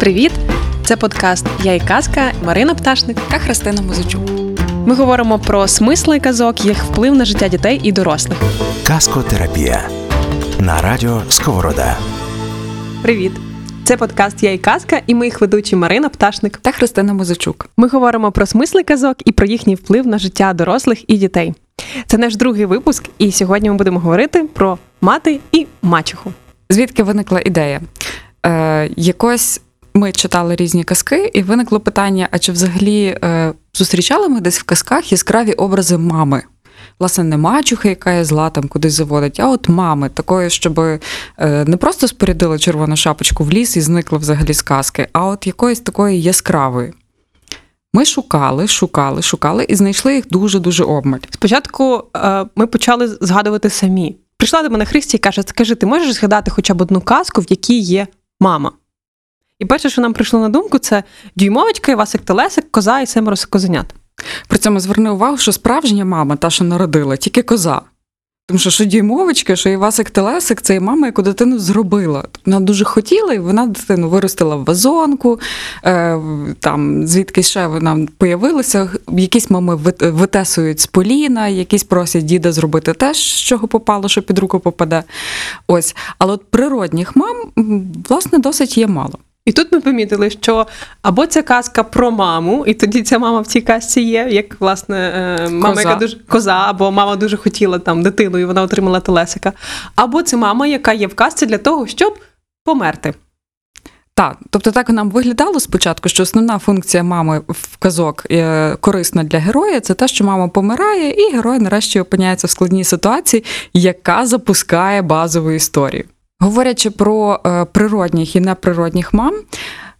Привіт! Це подкаст Я і казка Марина Пташник та Христина Музичук. Ми говоримо про смисли казок, їх вплив на життя дітей і дорослих. Казкотерапія на радіо Сковорода. Привіт! Це подкаст Я і казка, і ми їх ведучі Марина Пташник та Христина Музичук. Ми говоримо про смисли казок і про їхній вплив на життя дорослих і дітей. Це наш другий випуск, і сьогодні ми будемо говорити про мати і мачуху. Звідки виникла ідея? Е, Якось ми читали різні казки, і виникло питання: а чи взагалі е, зустрічали ми десь в казках яскраві образи мами? Власне, не мачухи, яка є зла там кудись заводить, а от мами, такої, щоб е, не просто спорядили червону шапочку в ліс і зникли взагалі з казки, а от якоїсь такої яскравої. Ми шукали, шукали, шукали і знайшли їх дуже-дуже обмаль. Спочатку е, ми почали згадувати самі. Прийшла до мене Христі і каже: Скажи, ти можеш згадати хоча б одну казку, в якій є мама? І перше, що нам прийшло на думку, це дюймовочка, Івасик Телесик, коза і семеро козенят. При цьому зверни увагу, що справжня мама, та, що народила, тільки коза. Тому що що дюймовочка, що Івасик Телесик, це і мама, яку дитину зробила. Вона дуже хотіла, і вона дитину виростила в вазонку, е, там звідки ще вона появилася. Якісь мами витесують з поліна, якісь просять діда зробити теж, з чого попало, що під руку попаде. Ось. Але от природних мам, власне, досить є мало. І тут ми помітили, що або ця казка про маму, і тоді ця мама в цій казці є, як власне е, мама, коза. яка дуже коза, або мама дуже хотіла там дитину, і вона отримала телесика. Або це мама, яка є в казці для того, щоб померти. Так, тобто так нам виглядало спочатку, що основна функція мами в казок е, корисна для героя, це те, що мама помирає, і герой нарешті опиняється в складній ситуації, яка запускає базову історію. Говорячи про е, природних і неприродніх мам,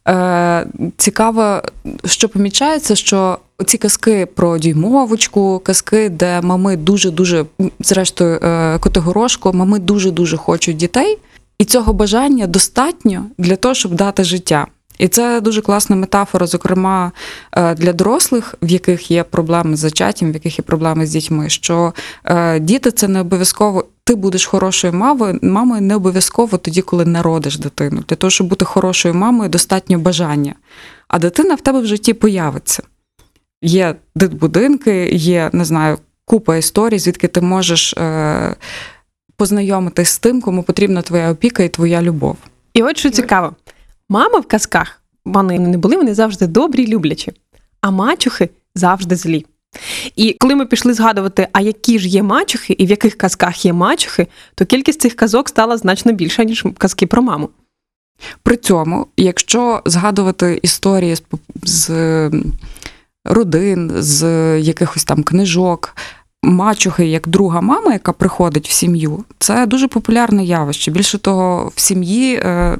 е, цікаво, що помічається, що ці казки про дюймовочку, казки, де мами дуже-дуже, зрештою, е, Котигорошко, мами дуже-дуже хочуть дітей, і цього бажання достатньо для того, щоб дати життя. І це дуже класна метафора, зокрема для дорослих, в яких є проблеми з зачаттям, в яких є проблеми з дітьми. Що діти це не обов'язково ти будеш хорошою мамою, мамою не обов'язково тоді, коли народиш дитину. Для того, щоб бути хорошою мамою, достатньо бажання. А дитина в тебе в житті появиться. Є дитбудинки, є, не знаю, купа історій, звідки ти можеш е, познайомитись з тим, кому потрібна твоя опіка і твоя любов. І от що цікаво, мами в казках вони не були, вони завжди добрі люблячі, а мачухи завжди злі. І коли ми пішли згадувати, а які ж є мачухи і в яких казках є мачухи, то кількість цих казок стала значно більша, ніж казки про маму. При цьому, якщо згадувати історії з, з родин, з якихось там книжок, мачухи як друга мама, яка приходить в сім'ю, це дуже популярне явище. Більше того, в сім'ї е,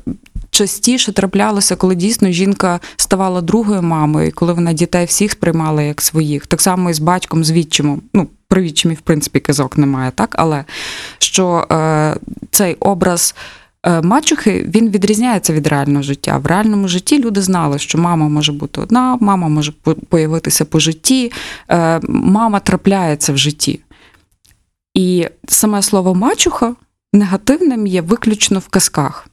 частіше траплялося, коли дійсно жінка ставала другою мамою, коли вона дітей всіх сприймала як своїх. Так само і з батьком, з відчимом. Ну, при відчимі, в принципі, казок немає, так? Але що е, цей образ. Е, мачухи він відрізняється від реального життя. В реальному житті люди знали, що мама може бути одна, мама може появитися по житті, е, мама трапляється в житті. І саме слово мачуха негативним є виключно в казках.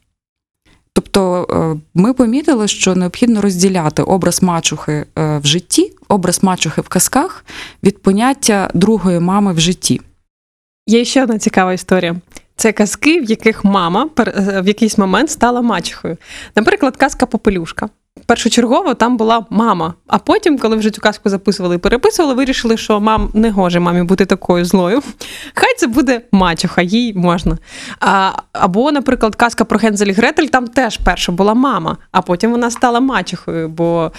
Тобто е, ми помітили, що необхідно розділяти образ мачухи в житті, образ мачухи в казках від поняття другої мами в житті. Є ще одна цікава історія. Це казки, в яких мама в якийсь момент стала мачухою. Наприклад, казка Попелюшка першочергово там була мама. А потім, коли вже цю казку записували і переписували, вирішили, що мам не гоже мамі бути такою злою. Хай це буде мачуха, їй можна. А, Або, наприклад, казка про Гензель і Гретель, там теж перша була мама, а потім вона стала мачухою. Бо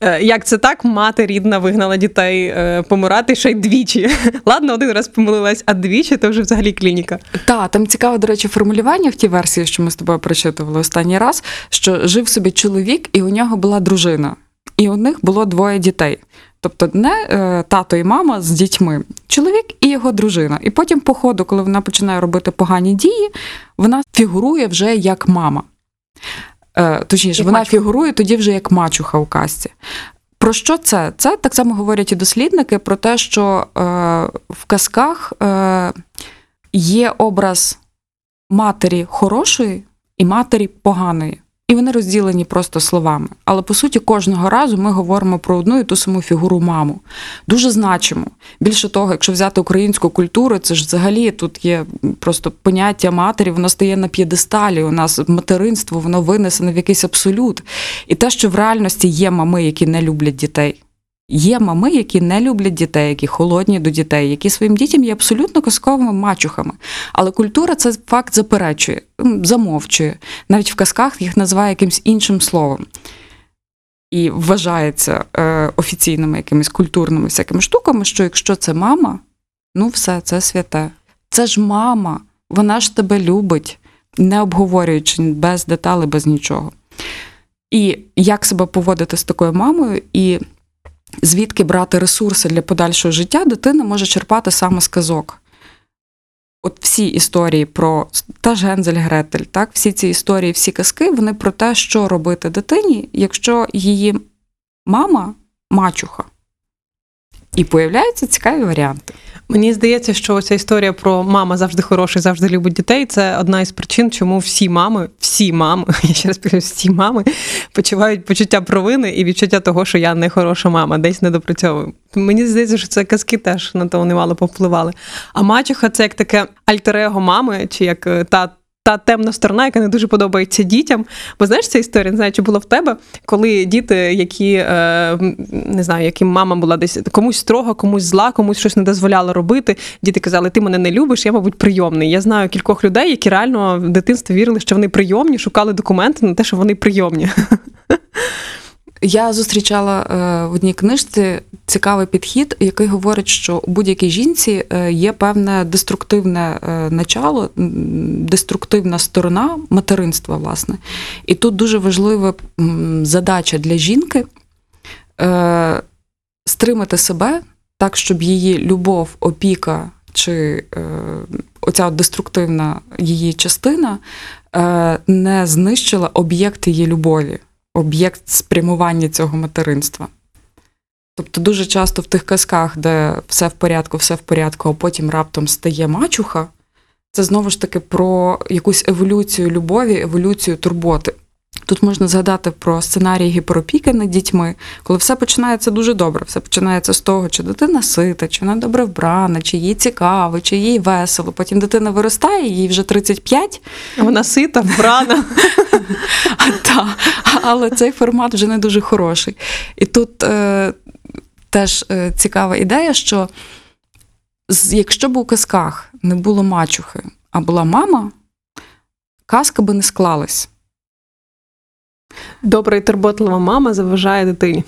е, як це так, мати рідна вигнала дітей е, помирати ще й двічі. Ладно, один раз помилилась, а двічі то вже взагалі клініка. Так, там цікаве, до речі, формулювання в тій версії, що ми з тобою прочитували останній раз, що жив собі чоловік, і у нього була дружина, і у них було двоє дітей. Тобто не е, тато і мама з дітьми, чоловік і його дружина. І потім, по ходу, коли вона починає робити погані дії, вона фігурує вже як мама. Е, точніше, як вона мачуха. фігурує тоді вже як мачуха у касті. Про що це? Це так само говорять і дослідники про те, що е, в казках е, є образ матері хорошої і матері поганої. І вони розділені просто словами. Але по суті, кожного разу ми говоримо про одну і ту саму фігуру маму. Дуже значимо. Більше того, якщо взяти українську культуру, це ж взагалі тут є просто поняття матері, воно стає на п'єдесталі. У нас материнство, воно винесено в якийсь абсолют. І те, що в реальності є мами, які не люблять дітей. Є мами, які не люблять дітей, які холодні до дітей, які своїм дітям є абсолютно казковими мачухами. Але культура це факт заперечує, замовчує. Навіть в казках їх називає якимось іншим словом. І вважається е, офіційними якимись культурними всякими штуками, що якщо це мама, ну все, це святе. Це ж мама, вона ж тебе любить, не обговорюючи без деталей, без нічого. І як себе поводити з такою мамою, і звідки брати ресурси для подальшого життя, дитина може черпати саме з казок. От всі історії про та ж Гензель Гретель, так, всі ці історії, всі казки, вони про те, що робити дитині, якщо її мама мачуха. І появляються цікаві варіанти. Мені здається, що ця історія про мама завжди хороша, завжди любить дітей. Це одна із причин, чому всі мами, всі мами, я ще раз кажу, всі мами почувають почуття провини і відчуття того, що я не хороша мама, десь не допрацьовую. Мені здається, що це казки теж на то немало повпливали. А мачуха це як таке альтер-его мами, чи як е, та. Та темна сторона, яка не дуже подобається дітям. Бо знаєш ця історія, не знаю, чи було в тебе, коли діти, які е, не знаю, яким мама була десь комусь строга, комусь зла, комусь щось не дозволяла робити. Діти казали, ти мене не любиш, я, мабуть, прийомний. Я знаю кількох людей, які реально в дитинстві вірили, що вони прийомні, шукали документи на те, що вони прийомні. Я зустрічала е, в одній книжці цікавий підхід, який говорить, що у будь-якій жінці е, є певне деструктивне е, начало, деструктивна сторона материнства, власне. І тут дуже важлива задача для жінки стримати себе так, щоб її любов, опіка чи оця деструктивна її частина не знищила об'єкт її любові об'єкт спрямування цього материнства. Тобто дуже часто в тих казках, де все в порядку, все в порядку, а потім раптом стає мачуха, це знову ж таки про якусь еволюцію любові, еволюцію турботи. Тут можна згадати про сценарій гіперопіки над дітьми, коли все починається дуже добре. Все починається з того, чи дитина сита, чи вона добре вбрана, чи їй цікаво, чи їй весело. Потім дитина виростає, їй вже 35, Вона сита, вбрана. але цей формат вже не дуже хороший. І тут е, теж е, цікава ідея, що якщо б у казках не було мачухи, а була мама, казка би не склалась. Добра і турботлива мама заважає дитині.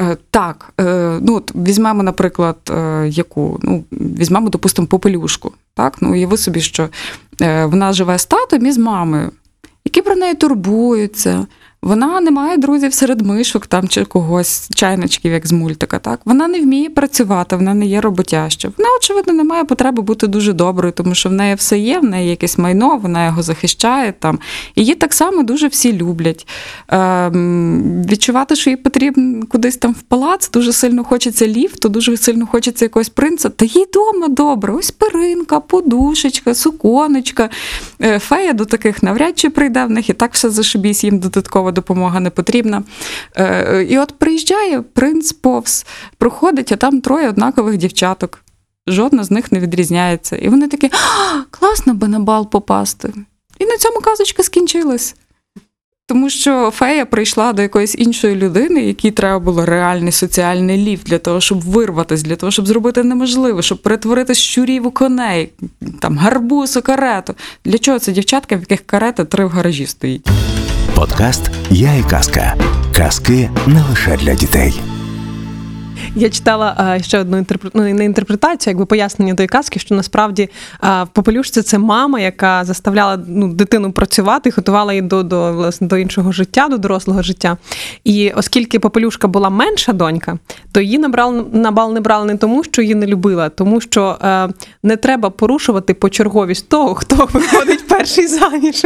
Е, Так, е, ну от візьмемо, наприклад, е, яку, ну, візьмемо, допустимо, попелюшку. Так? Ну, уяви собі, що вона живе з татом і з мамою, які про неї турбуються. Вона не має друзів серед мишок там чи когось, чайничків, як з мультика. Так? Вона не вміє працювати, вона не є роботяща. Вона, очевидно, не має потреби бути дуже доброю, тому що в неї все є, в неї якесь майно, вона його захищає там. Її так само дуже всі люблять. Ем, відчувати, що їй потрібно кудись там в палац, дуже сильно хочеться ліфту, дуже сильно хочеться якогось принца. Та їй дома добре. Ось перинка, подушечка, суконечка. Е, Фея до таких навряд чи прийде в них, і так все зашибісь, їм додаткова допомога не потрібна. Е, І от приїжджає принц повз, проходить, а там троє однакових дівчаток. Жодна з них не відрізняється. І вони такі, «А, класно би на бал попасти. І на цьому казочка скінчилась. Тому що фея прийшла до якоїсь іншої людини, якій треба було реальний соціальний ліфт для того, щоб вирватися, для того, щоб зробити неможливе, щоб перетворити щурів у коней, там гарбуз у карету. Для чого це дівчатка, в яких карета три в гаражі стоїть? Подкаст Я і казка. Казки не лише для дітей. Я читала ще одну інтерпре... ну, не інтерпретацію, якби пояснення тої казки, що насправді в попелюшці це мама, яка заставляла ну, дитину працювати, готувала її до, до, власне, до іншого життя, до дорослого життя. І оскільки попелюшка була менша донька, то її набрали на бал не брали не тому, що її не любила, тому що е, не треба порушувати почерговість того, хто виходить перший заміж.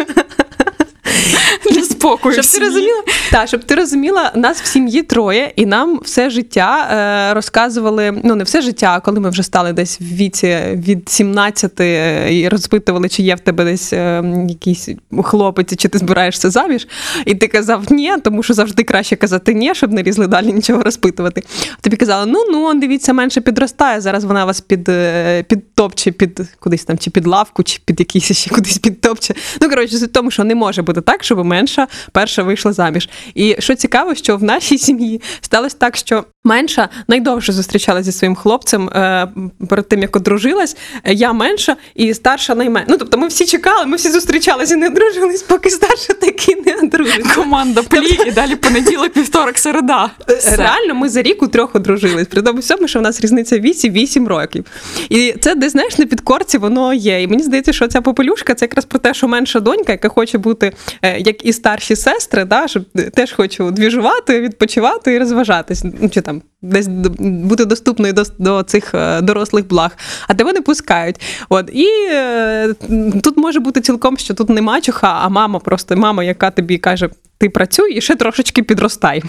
Для спокою. Щоб ти розуміла, та, щоб ти розуміла, нас в сім'ї троє, і нам все життя е, розказували, ну не все життя, а коли ми вже стали десь в віці від 17 е, і розпитували, чи є в тебе десь е, якийсь хлопець, чи ти збираєшся заміж. І ти казав ні, тому що завжди краще казати ні, щоб не лізли далі нічого розпитувати. А тобі казали, ну ну дивіться, менше підростає. Зараз вона вас під, е, підтопче під кудись там, чи під лавку, чи під якийсь ще кудись підтопче. Ну коротше, в тому, що не може бути так, щоб менша перша вийшла заміж. І що цікаво, що в нашій сім'ї сталося так, що менша найдовше зустрічалася зі своїм хлопцем е, перед тим, як одружилась. Е, Я менша і старша найменша. Ну тобто, ми всі чекали, ми всі зустрічалися і не одружились, поки старша таки не одружиться. Команда плі, і далі понеділок, вівторок, середа. Реально, ми за рік у трьох одружились. При тому всьому, що в нас різниця в віці 8 років. І це десь, знаєш, на підкорці воно є. І мені здається, що ця попелюшка це якраз про те, що менша донька, яка хоче бути е, як і старші сестри, да, щоб теж хочу двіжувати, відпочивати і розважатись. Ну, чи там десь бути доступною до, до цих е, дорослих благ, а тебе не пускають. От і е, тут може бути цілком, що тут не мачуха, а мама, просто мама, яка тобі каже: ти працюй і ще трошечки підростай.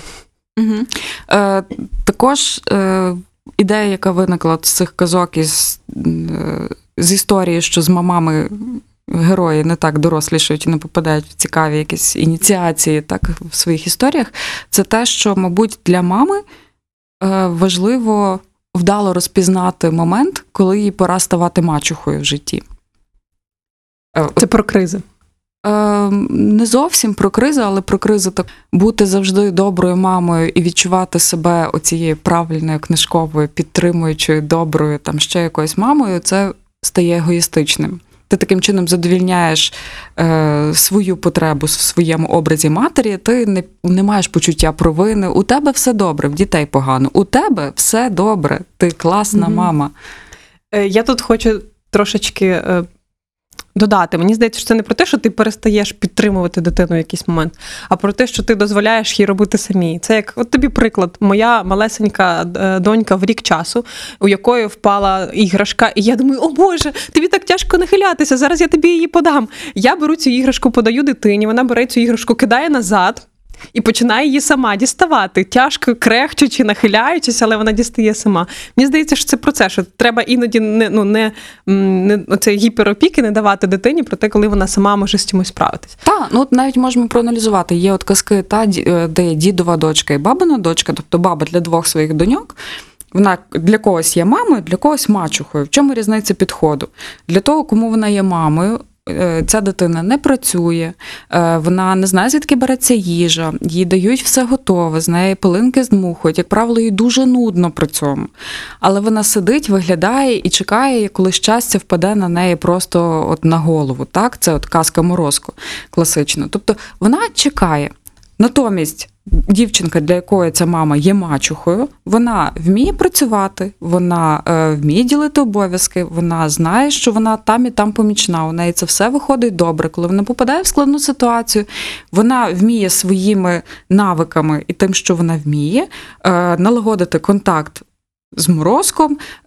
Угу. Е, також е, ідея, яка виникла з цих казок із е, з історії, що з мамами герої не так дорослішають і не попадають в цікаві якісь ініціації, так в своїх історіях, це те, що, мабуть, для мами важливо вдало розпізнати момент, коли їй пора ставати мачухою в житті. Е, Це про кризи. Е, не зовсім про кризу, але про кризу так бути завжди доброю мамою і відчувати себе оцією правильною книжковою, підтримуючою, доброю, там ще якоюсь мамою, це стає егоїстичним. Ти таким чином задовільняєш е, свою потребу в своєму образі матері, ти не, не маєш почуття провини. У тебе все добре, в дітей погано. У тебе все добре, ти класна Мгм. мама. Е, Я тут хочу трошечки е, додати. Мені здається, що це не про те, що ти перестаєш підтримувати дитину в якийсь момент, а про те, що ти дозволяєш їй робити самій. Це як от тобі приклад, моя малесенька е, донька в рік часу, у якої впала іграшка, і я думаю, о Боже, тобі так тяжко нахилятися. Зараз я тобі її подам. Я беру цю іграшку, подаю дитині, вона бере цю іграшку, кидає назад. І починає її сама діставати, тяжко крехчучи, нахиляючись, але вона дістає сама. Мені здається, що це про це, що треба іноді не, ну, не, не оце гіперопіки не давати дитині про те, коли вона сама може з чимось справитись. Та, ну от навіть можемо проаналізувати. Є от казки, та, е, де дідова дочка і бабина дочка, тобто баба для двох своїх доньок. Вона для когось є мамою, для когось мачухою. В чому різниця підходу? Для того, кому вона є мамою, ця дитина не працює, е, вона не знає, звідки береться їжа, їй дають все готове, з неї пилинки здмухують. Як правило, їй дуже нудно при цьому. Але вона сидить, виглядає і чекає, коли щастя впаде на неї просто от на голову. Так, це от казка морозко класична. Тобто вона чекає. Натомість дівчинка, для якої ця мама є мачухою, вона вміє працювати, вона е, вміє ділити обов'язки, вона знає, що вона там і там помічна. У неї це все виходить добре. Коли вона попадає в складну ситуацію, вона вміє своїми навиками і тим, що вона вміє, е, налагодити контакт з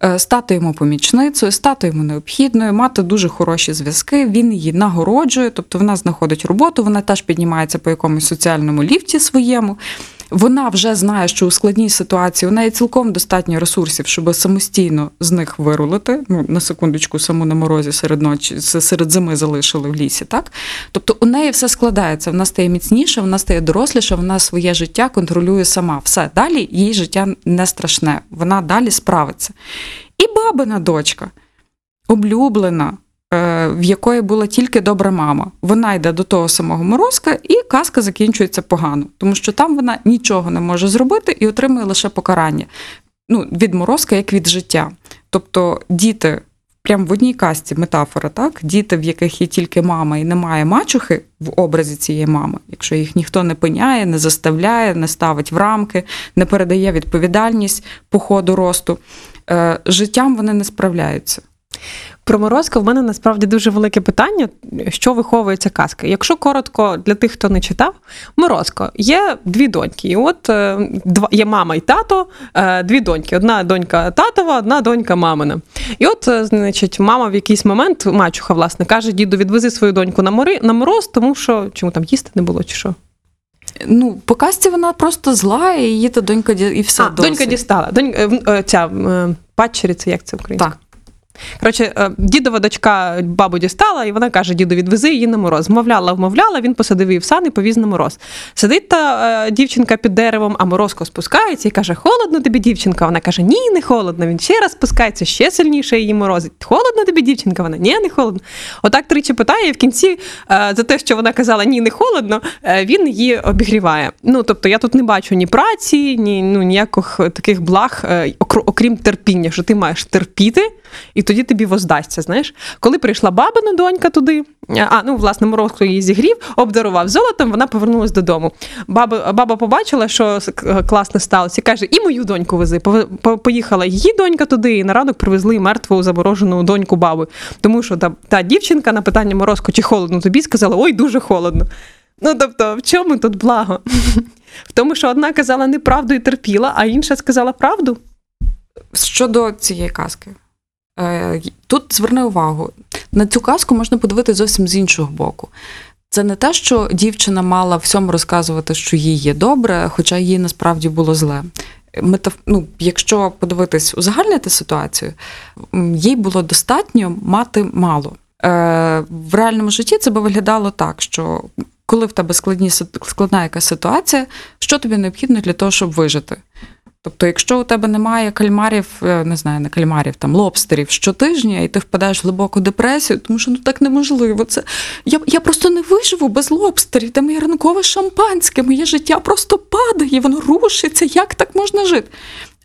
е, стати йому помічницею, стати йому необхідною, мати дуже хороші зв'язки. Він її нагороджує, тобто вона знаходить роботу, вона теж піднімається по якомусь соціальному ліфті своєму. Вона вже знає, що у складній ситуації у неї цілком достатньо ресурсів, щоб самостійно з них вирулити. Ну, на секундочку, саму на морозі серед ночі, серед зими залишили в лісі. Так? Тобто у неї все складається. Вона стає міцніша, вона стає доросліша, вона своє життя контролює сама. Все далі їй життя не страшне. Вона далі справиться. І бабина дочка, облюблена, в якої була тільки добра мама. Вона йде до того самого морозка, і казка закінчується погано, тому що там вона нічого не може зробити і отримує лише покарання. Ну, від морозка, як від життя. Тобто діти. Прямо в одній касті метафора, так? Діти, в яких є тільки мама і немає мачухи в образі цієї мами, якщо їх ніхто не пиняє, не заставляє, не ставить в рамки, не передає відповідальність по ходу росту, е, життям вони не справляються. Про Морозко в мене насправді дуже велике питання, що виховується казка. Якщо коротко для тих, хто не читав, Морозко є дві доньки. І от е, два є мама і тато, е, дві доньки. Одна донька татова, одна донька мамина. І от, е, значить, мама в якийсь момент, мачуха, власне, каже: діду, відвези свою доньку на мори на мороз, тому що чому там їсти не було, чи що? Ну, по казці вона просто зла, і її та донька і все а, досить. донька дістала. Донь, ця падчері, це як це українська? Так. Коротше, е, дідова дочка бабу дістала, і вона каже: діду, відвези її на мороз. Вмовляла, вмовляла, він посадив її в сан і повіз на мороз. Сидить та е, дівчинка під деревом, а морозко спускається і каже: Холодно тобі, дівчинка. Вона каже: Ні, не холодно. Він ще раз спускається, ще сильніше її морозить. Холодно тобі, дівчинка? Вона ні, не холодно. Отак тричі питає, і в кінці е, за те, що вона казала ні, не холодно, він її обігріває. Ну тобто я тут не бачу ні праці, ні ну ніяких таких благ, окрім терпіння, що ти маєш терпіти, і тоді тобі воздасться. Знаєш, коли прийшла бабина донька туди, а ну власне морозко її зігрів, обдарував золотом, вона повернулась додому. Баба, баба побачила, що с- класно сталося, і каже: і мою доньку вези. Поїхала її донька туди, і на ранок привезли мертву заморожену доньку баби. Тому що та, та дівчинка на питання морозко, чи холодно тобі, сказала: ой, дуже холодно. Ну тобто, в чому тут благо? В тому, що одна казала неправду і терпіла, а інша сказала правду. Щодо цієї казки, е, тут зверни увагу, на цю казку можна подивитися зовсім з іншого боку. Це не те, що дівчина мала всьому розказувати, що їй є добре, хоча їй насправді було зле. Метаф... Ну, якщо подивитись, узагальнити ситуацію, їй було достатньо мати мало. Е, в реальному житті це би виглядало так, що коли в тебе складні, складна якась ситуація, що тобі необхідно для того, щоб вижити? Тобто, якщо у тебе немає кальмарів, е, не знаю, не кальмарів, там лобстерів щотижня, і ти впадаєш в глибоку депресію, тому що ну так неможливо. Це я, я просто не виживу без лобстерів. Там моє ранкове шампанське, моє життя просто падає, воно рушиться. Як так можна жити?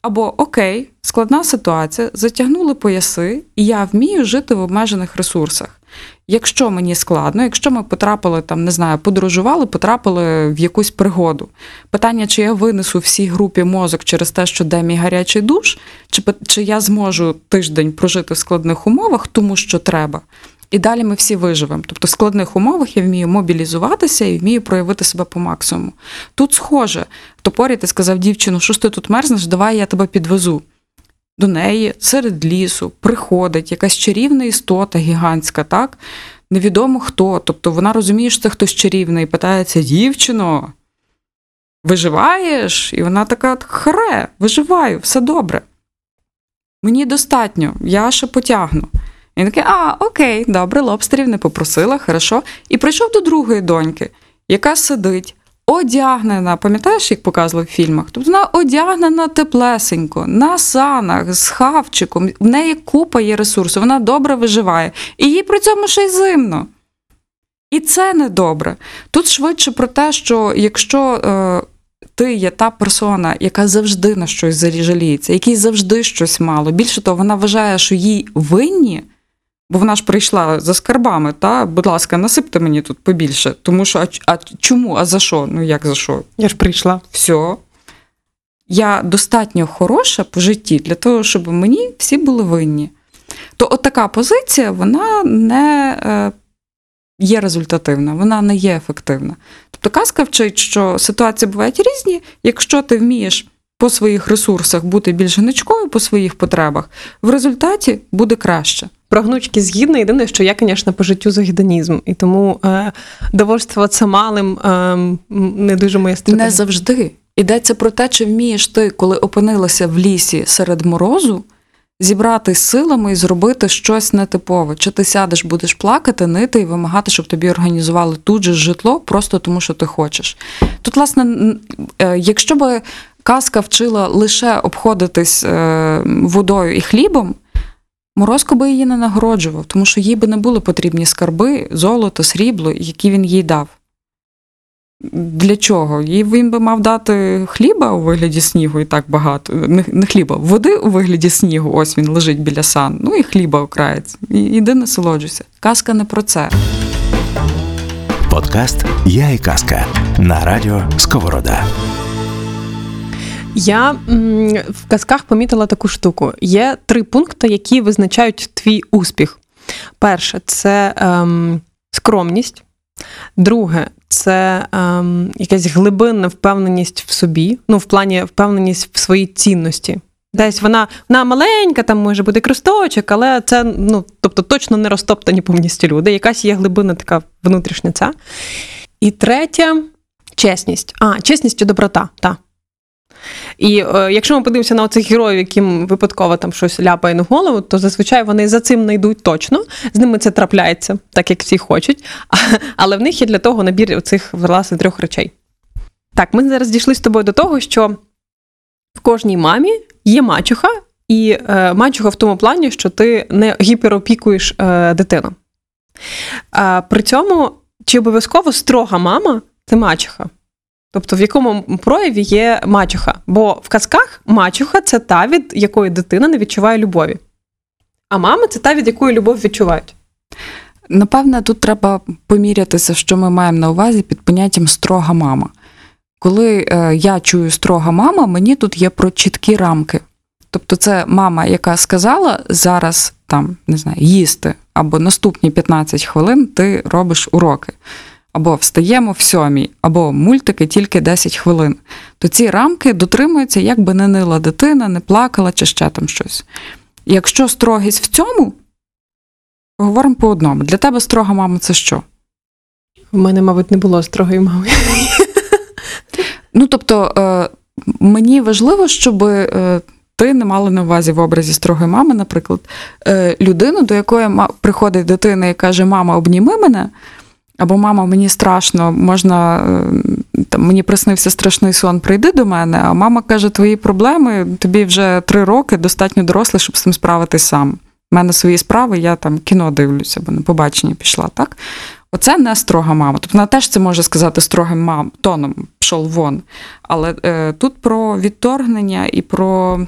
Або окей, складна ситуація, затягнули пояси, і я вмію жити в обмежених ресурсах. Якщо мені складно, якщо ми потрапили там, не знаю, подорожували, потрапили в якусь пригоду. Питання, чи я винесу всій групі мозок через те, що де мій гарячий душ, чи, чи я зможу тиждень прожити в складних умовах, тому що треба. І далі ми всі виживемо. Тобто в складних умовах я вмію мобілізуватися і вмію проявити себе по максимуму. Тут схоже, топорі ти сказав дівчину, що ти тут мерзнеш, давай я тебе підвезу. До неї серед лісу приходить якась чарівна істота гігантська, так? Невідомо хто. Тобто вона розуміє, що це хтось чарівний, і питається: дівчино, виживаєш? І вона така: хре, виживаю, все добре. Мені достатньо, я ще потягну. І він такий, а, окей, добре, лобстерів не попросила, хорошо. І прийшов до другої доньки, яка сидить, одягнена, пам'ятаєш, як показували в фільмах? Тобто вона одягнена теплесенько, на санах, з хавчиком, в неї купа є ресурсу, вона добре виживає. І їй при цьому ще й зимно. І це не добре. Тут швидше про те, що якщо е, ти є та персона, яка завжди на щось жаліється, якій завжди щось мало. Більше того, вона вважає, що їй винні, бо вона ж прийшла за скарбами, та, будь ласка, насипте мені тут побільше. Тому що, а, а чому? А за що? Ну як за що? Я ж прийшла. Все. Я достатньо хороша по житті для того, щоб мені всі були винні. То от така позиція, вона не е, є результативна, вона не є ефективна. Тобто казка вчить, що ситуації бувають різні. Якщо ти вмієш по своїх ресурсах бути більш гнучкою по своїх потребах, в результаті буде краще. Про гнучки згідна. Єдине, що я, звісно, по життю за гедонізм. І тому е, довольствуватися малим е, не дуже моя стратегія. Не завжди. Йдеться про те, чи вмієш ти, коли опинилася в лісі серед морозу, зібратись силами і зробити щось нетипове. Чи ти сядеш, будеш плакати, нити і вимагати, щоб тобі організували тут же житло, просто тому що ти хочеш. Тут, власне, е, якщо би казка вчила лише обходитись е, водою і хлібом. Морозко би її не нагороджував, тому що їй би не були потрібні скарби, золото, срібло, які він їй дав. Для чого? Їй він би мав дати хліба у вигляді снігу і так багато. Не, хліба, води у вигляді снігу, ось він лежить біля сан. Ну і хліба окраєць. Іди насолоджуйся. Казка не про це. Подкаст Я і казка на радіо Сковорода. Я в казках помітила таку штуку. Є три пункти, які визначають твій успіх. Перше це ем, скромність. Друге, це ем, якась глибинна впевненість в собі, ну, в плані впевненість в своїй цінності. Десь вона, вона маленька, там може бути кресточок, але це ну, тобто, точно не розтоптані повністю люди. Якась є глибина така внутрішня ця. І третє чесність. А, чесність і доброта. Та. І е, якщо ми подивимося на оцих героїв, яким випадково там щось ляпає на голову, то зазвичай вони за цим не йдуть точно. З ними це трапляється, так як всі хочуть. А, але в них є для того набір цих власне трьох речей. Так, ми зараз дійшли з тобою до того, що в кожній мамі є мачуха, і е, мачуха в тому плані, що ти не гіперопікуєш е, дитину. А, при цьому чи обов'язково строга мама це мачуха? Тобто, в якому прояві є мачуха? Бо в казках мачуха це та, від якої дитина не відчуває любові. А мама це та, від якої любов відчувають. Напевне, тут треба помірятися, що ми маємо на увазі під поняттям строга мама. Коли е, я чую строга мама, мені тут є про чіткі рамки. Тобто, це мама, яка сказала зараз там, не знаю, їсти, або наступні 15 хвилин ти робиш уроки, або встаємо в сьомій, або мультики тільки 10 хвилин. То ці рамки дотримуються, як би не нила дитина, не плакала чи ще там щось. Якщо строгість в цьому, Говоримо по одному. Для тебе строга мама це що? В мене, мабуть, не було строгої мами. Ну, тобто, е, мені важливо, щоб е, ти не мала на увазі в образі строгої мами, наприклад, е, людину, до якої приходить дитина і каже: Мама, обніми мене. Або мама, мені страшно, можна е, там, мені приснився страшний сон, прийди до мене. А мама каже: Твої проблеми, тобі вже три роки достатньо дорослий, щоб з цим справитись сам. У мене свої справи, я там кіно дивлюся, бо на побачення пішла, так? Оце не строга мама. Тобто вона теж це може сказати строгим мам, тоном пішов вон. Але е, тут про відторгнення і про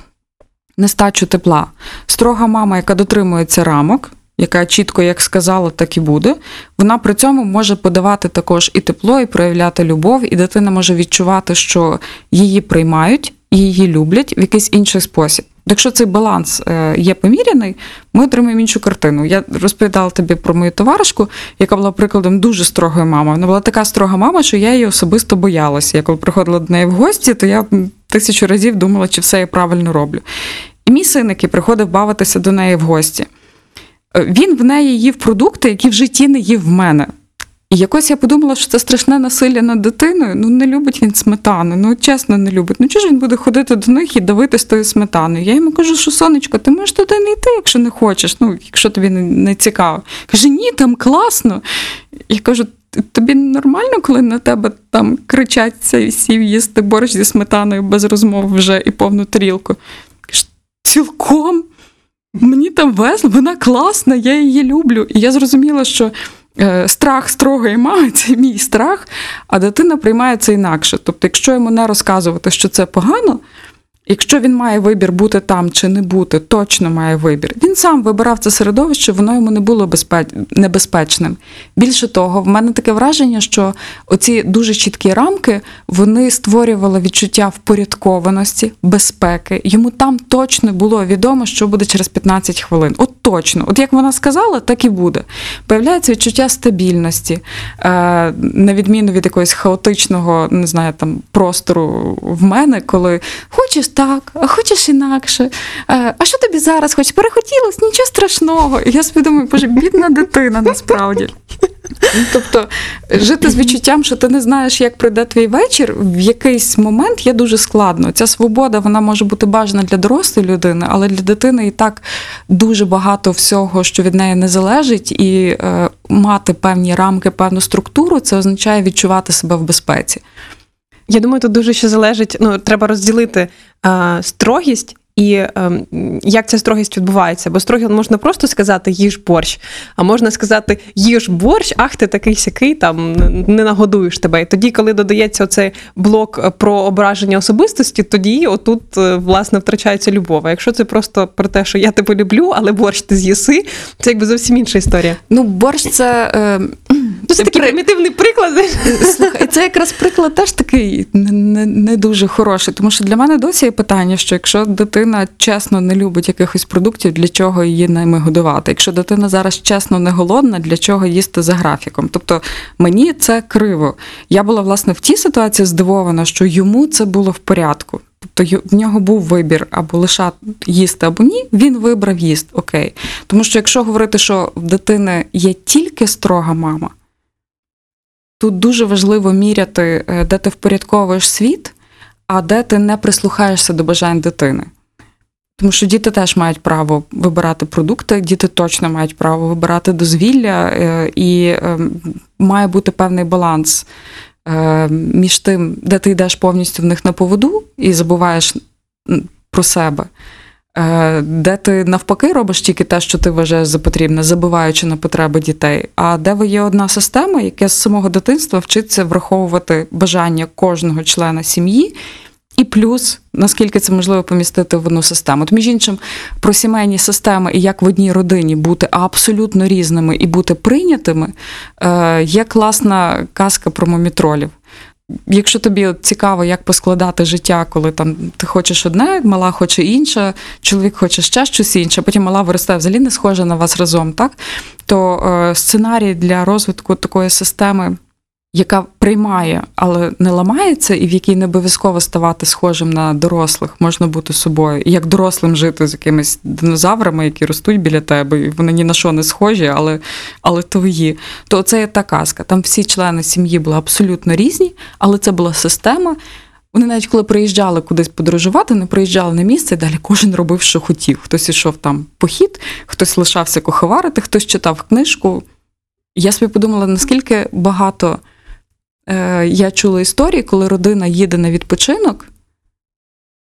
нестачу тепла. Строга мама, яка дотримується рамок, яка чітко як сказала, так і буде. Вона при цьому може подавати також і тепло, і проявляти любов, і дитина може відчувати, що її приймають, її люблять в якийсь інший спосіб. Якщо цей баланс е, є поміряний, ми отримаємо іншу картину. Я розповідала тобі про мою товаришку, яка була прикладом дуже строгої мами. Вона була така строга мама, що я її особисто боялася. Я коли приходила до неї в гості, то я тисячу разів думала, чи все я правильно роблю. І мій син, який приходив бавитися до неї в гості, він в неї їв продукти, які в житті не їв в мене. І якось я подумала, що це страшне насилля над дитиною. Ну, не любить він сметану, ну чесно, не любить. Ну чого ж він буде ходити до них і давити з тою сметаною? Я йому кажу, що сонечко, ти можеш туди не йти, якщо не хочеш, ну, якщо тобі не, цікаво. Каже, ні, там класно. Я кажу, тобі нормально, коли на тебе там кричать цей сів їсти борщ зі сметаною без розмов вже і повну тарілку. Каже, цілком. Мені там весело, вона класна, я її люблю. І я зрозуміла, що е, страх строгої мами це мій страх, а дитина приймає це інакше. Тобто, якщо йому не розказувати, що це погано, якщо він має вибір бути там чи не бути, точно має вибір. Він сам вибирав це середовище, воно йому не було небезпечним. Більше того, в мене таке враження, що оці дуже чіткі рамки вони створювали відчуття впорядкованості, безпеки. Йому там точно було відомо, що буде через 15 хвилин. От точно, от як вона сказала, так і буде. Появляється відчуття стабільності, е, на відміну від якогось хаотичного, не знаю, там простору в мене, коли хочеш так, а хочеш інакше. Е, а що тобі зараз хочеш? Перехотілось, нічого страшного. І я собі думаю, боже, бідна дитина насправді. Тобто жити з відчуттям, що ти не знаєш, як прийде твій вечір, в якийсь момент є дуже складно. Ця свобода вона може бути бажана для дорослої людини, але для дитини і так дуже багато всього, що від неї не залежить, і е, мати певні рамки, певну структуру, це означає відчувати себе в безпеці. Я думаю, тут дуже ще залежить. Ну, треба розділити е, строгість і е, як ця строгість відбувається. Бо строгість можна просто сказати їж борщ, а можна сказати їж борщ, ах, ти такий сякий, там не нагодуєш тебе. І тоді, коли додається оцей блок е, про ображення особистості, тоді отут е, власне втрачається любов. А якщо це просто про те, що я тебе люблю, але борщ ти з'їси, це якби зовсім інша історія. Ну, борщ це. Е, це такий примітивний приклад. Слухай, це якраз приклад теж такий не, не, не дуже хороший. Тому що для мене досі є питання, що якщо дитина чесно не любить якихось продуктів, для чого її ними годувати? Якщо дитина зараз чесно не голодна, для чого їсти за графіком? Тобто мені це криво. Я була власне в тій ситуації здивована, що йому це було в порядку. Тобто в нього був вибір або лишати їсти, або ні. Він вибрав їсти. Окей. Тому що якщо говорити, що в дитини є тільки строга мама, Тут дуже важливо міряти, е, де ти впорядковуєш світ, а де ти не прислухаєшся до бажань дитини. Тому що діти теж мають право вибирати продукти, діти точно мають право вибирати дозвілля, е, і е, має бути певний баланс між тим, де ти йдеш повністю в них на поводу і забуваєш про себе. Е, Де ти навпаки робиш тільки те, що ти вважаєш за потрібне, забуваючи на потреби дітей. А де ви є одна система, яка з самого дитинства вчиться враховувати бажання кожного члена сім'ї, і плюс, наскільки це можливо помістити в одну систему. От, між іншим, про сімейні системи і як в одній родині бути абсолютно різними і бути прийнятими, е, є класна казка про момітролів. Якщо тобі цікаво, як поскладати життя, коли там ти хочеш одне, мала хоче інше, чоловік хоче ще щось інше, потім мала виростає взагалі не схожа на вас разом, так? То е, сценарій для розвитку такої системи, яка приймає, але не ламається, і в якій не обов'язково ставати схожим на дорослих, можна бути собою, як дорослим жити з якимись динозаврами, які ростуть біля тебе, і вони ні на що не схожі, але, але твої. То це є та казка. Там всі члени сім'ї були абсолютно різні, але це була система. Вони навіть коли приїжджали кудись подорожувати, не приїжджали на місце, і далі кожен робив, що хотів. Хтось ішов там похід, хтось лишався куховарити, хтось читав книжку. Я собі подумала, наскільки багато я чула історії, коли родина їде на відпочинок,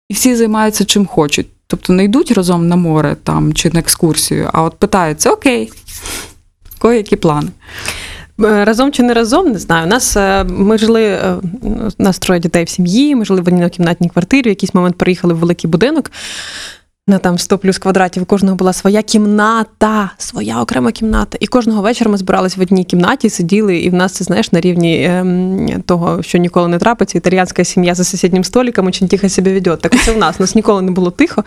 і всі займаються чим хочуть. Тобто не йдуть разом на море там, чи на екскурсію, а от питаються: окей, кого які плани? Е, Разом чи не разом, не знаю. У нас е, ми жили, е, у нас троє дітей в сім'ї, ми жили в однокімнатній квартирі, в якийсь момент переїхали в великий будинок. На там 100 плюс квадратів, у кожного була своя кімната, своя окрема кімната. І кожного вечора ми збирались в одній кімнаті, сиділи, і в нас це знаєш на рівні ем, того, що ніколи не трапиться. Італіянська сім'я за сусіднім столиком очень тихо себе веде. Так це у нас. У нас ніколи не було тихо,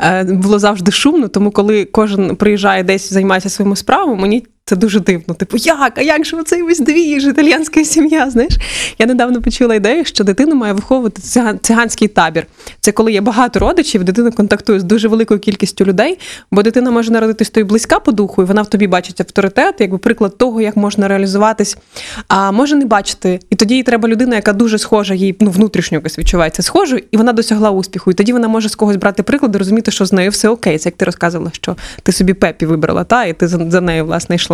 е, було завжди шумно. Тому коли кожен приїжджає десь займається своїми справами, мені це дуже дивно. Типу, як? А як же оцей весь двіж, італіянська сім'я? Знаєш? Я недавно почула ідею, що дитину має виховувати циганський табір. Це коли є багато родичів, дитина контактує з дуже великою кількістю людей, бо дитина може народитись то й близька по духу, і вона в тобі бачить авторитет, якби приклад того, як можна реалізуватись, а може не бачити. І тоді їй треба людина, яка дуже схожа, їй ну, внутрішньо якось відчувається схожою, і вона досягла успіху. І тоді вона може з когось брати приклад і розуміти, що з нею все окей. Це як ти розказувала, що ти собі пепі вибрала, та, і ти за нею, власне, йшла.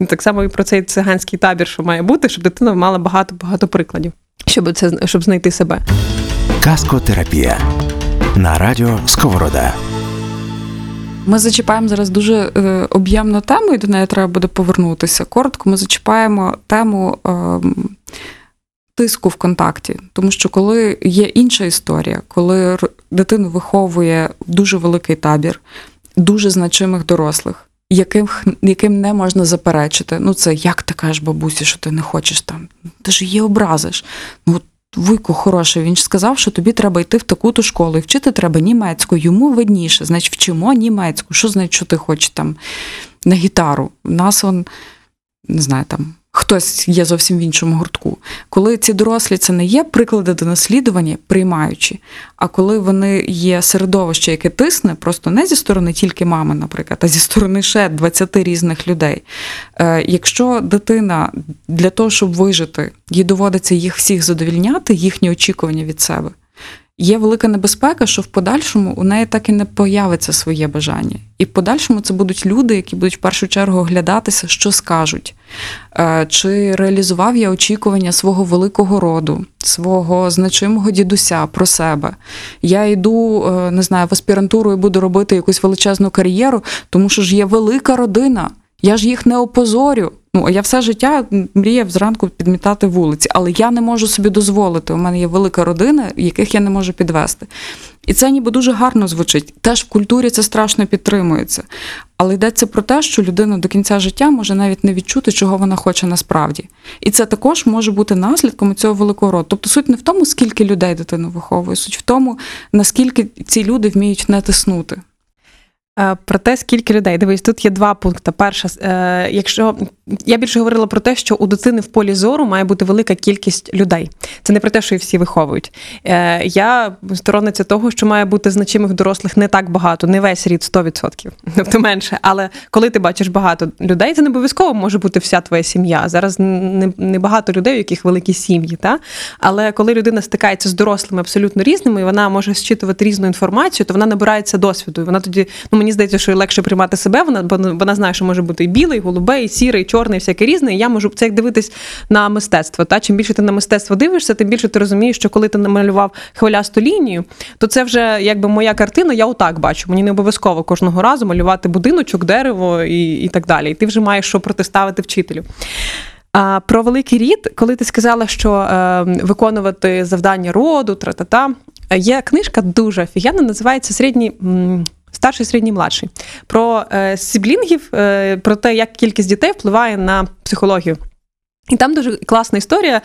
І так само і про цей циганський табір, що має бути, щоб дитина мала багато-багато прикладів, щоб це щоб знайти себе. Каскотерапія на радіо Сковорода. Ми зачіпаємо зараз дуже е, об'ємну тему, і до неї треба буде повернутися. Коротко, ми зачіпаємо тему е, тиску в контакті. Тому що коли є інша історія, коли дитину виховує дуже великий табір, дуже значимих дорослих. Яким, яким не можна заперечити. Ну, це як ти кажеш бабусі, що ти не хочеш там? Ти ж її образиш. Ну, от Вуйко хороший, він ж сказав, що тобі треба йти в таку-то школу, і вчити треба німецьку, йому видніше. Значить, вчимо німецьку. Що значить, що ти хочеш там на гітару? У нас он, не знаю, там хтось є зовсім в іншому гуртку. Коли ці дорослі це не є приклади до наслідування, приймаючи, а коли вони є середовище, яке тисне, просто не зі сторони тільки мами, наприклад, а зі сторони ще 20 різних людей. Е, Якщо дитина для того, щоб вижити, їй доводиться їх всіх задовільняти, їхні очікування від себе. Є велика небезпека, що в подальшому у неї так і не появиться своє бажання. І в подальшому це будуть люди, які будуть в першу чергу оглядатися, що скажуть. Е, Чи реалізував я очікування свого великого роду, свого значимого дідуся про себе. Я йду, е, не знаю, в аспірантуру і буду робити якусь величезну кар'єру, тому що ж є велика родина. Я ж їх не опозорю. Ну, я все життя мріяв зранку підмітати вулиці, але я не можу собі дозволити. У мене є велика родина, яких я не можу підвести. І це ніби дуже гарно звучить. Теж в культурі це страшно підтримується. Але йдеться про те, що людина до кінця життя може навіть не відчути, чого вона хоче насправді. І це також може бути наслідком цього великого роду. Тобто суть не в тому, скільки людей дитину виховує, суть в тому, наскільки ці люди вміють не тиснути. Е, Про те, скільки людей. Дивись, тут є два пункти. Перше, е, якщо я більше говорила про те, що у дитини в полі зору має бути велика кількість людей. Це не про те, що їх всі виховують. Е, Я сторонниця того, що має бути значимих дорослих не так багато, не весь рід 100%, тобто менше. Але коли ти бачиш багато людей, це не обов'язково може бути вся твоя сім'я. Зараз не, не багато людей, у яких великі сім'ї. Та? Але коли людина стикається з дорослими абсолютно різними, і вона може зчитувати різну інформацію, то вона набирається досвіду. І вона тоді, ну мені здається, що легше приймати себе. Вона бо вона знає, що може бути і білий, і голубий, і сірий, і чорний, і всяке різне. І я можу це як дивитись на мистецтво. Та чим більше ти на мистецтво дивишся, тим більше ти розумієш, що коли ти намалював хвилясту лінію, то це вже якби моя картина. Я отак бачу. Мені не обов'язково кожного разу малювати будиночок, дерево і, і так далі. І ти вже маєш що протиставити вчителю. А про великий рід, коли ти сказала, що е, виконувати завдання роду, тра-та-та, є книжка дуже офігенна, називається Середній. Старший, середній, младший. Про е, сіблінгів, е, про те, як кількість дітей впливає на психологію. І там дуже класна історія.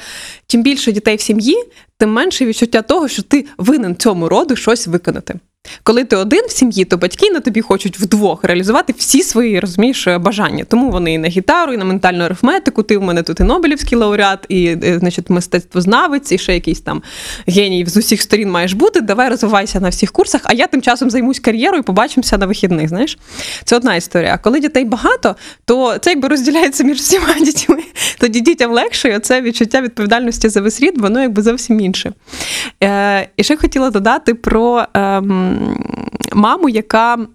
Чим більше дітей в сім'ї, тим менше відчуття того, що ти винен цьому роду щось виконати. Коли ти один в сім'ї, то батьки на тобі хочуть вдвох реалізувати всі свої розумієш, бажання. Тому вони і на гітару, і на ментальну арифметику. Ти в мене тут і Нобелівський лауреат, і е, значить, мистецтвознавець, і ще якийсь там геній з усіх сторін маєш бути. Давай розвивайся на всіх курсах, а я тим часом займусь кар'єрою побачимося на вихідних. Знаєш, це одна історія. А коли дітей багато, то це якби розділяється між всіма дітьми. Тоді дітям легше, і оце відчуття відповідальності за весь рід, воно якби зовсім інше. Е, і ще хотіла додати про ем, маму, яка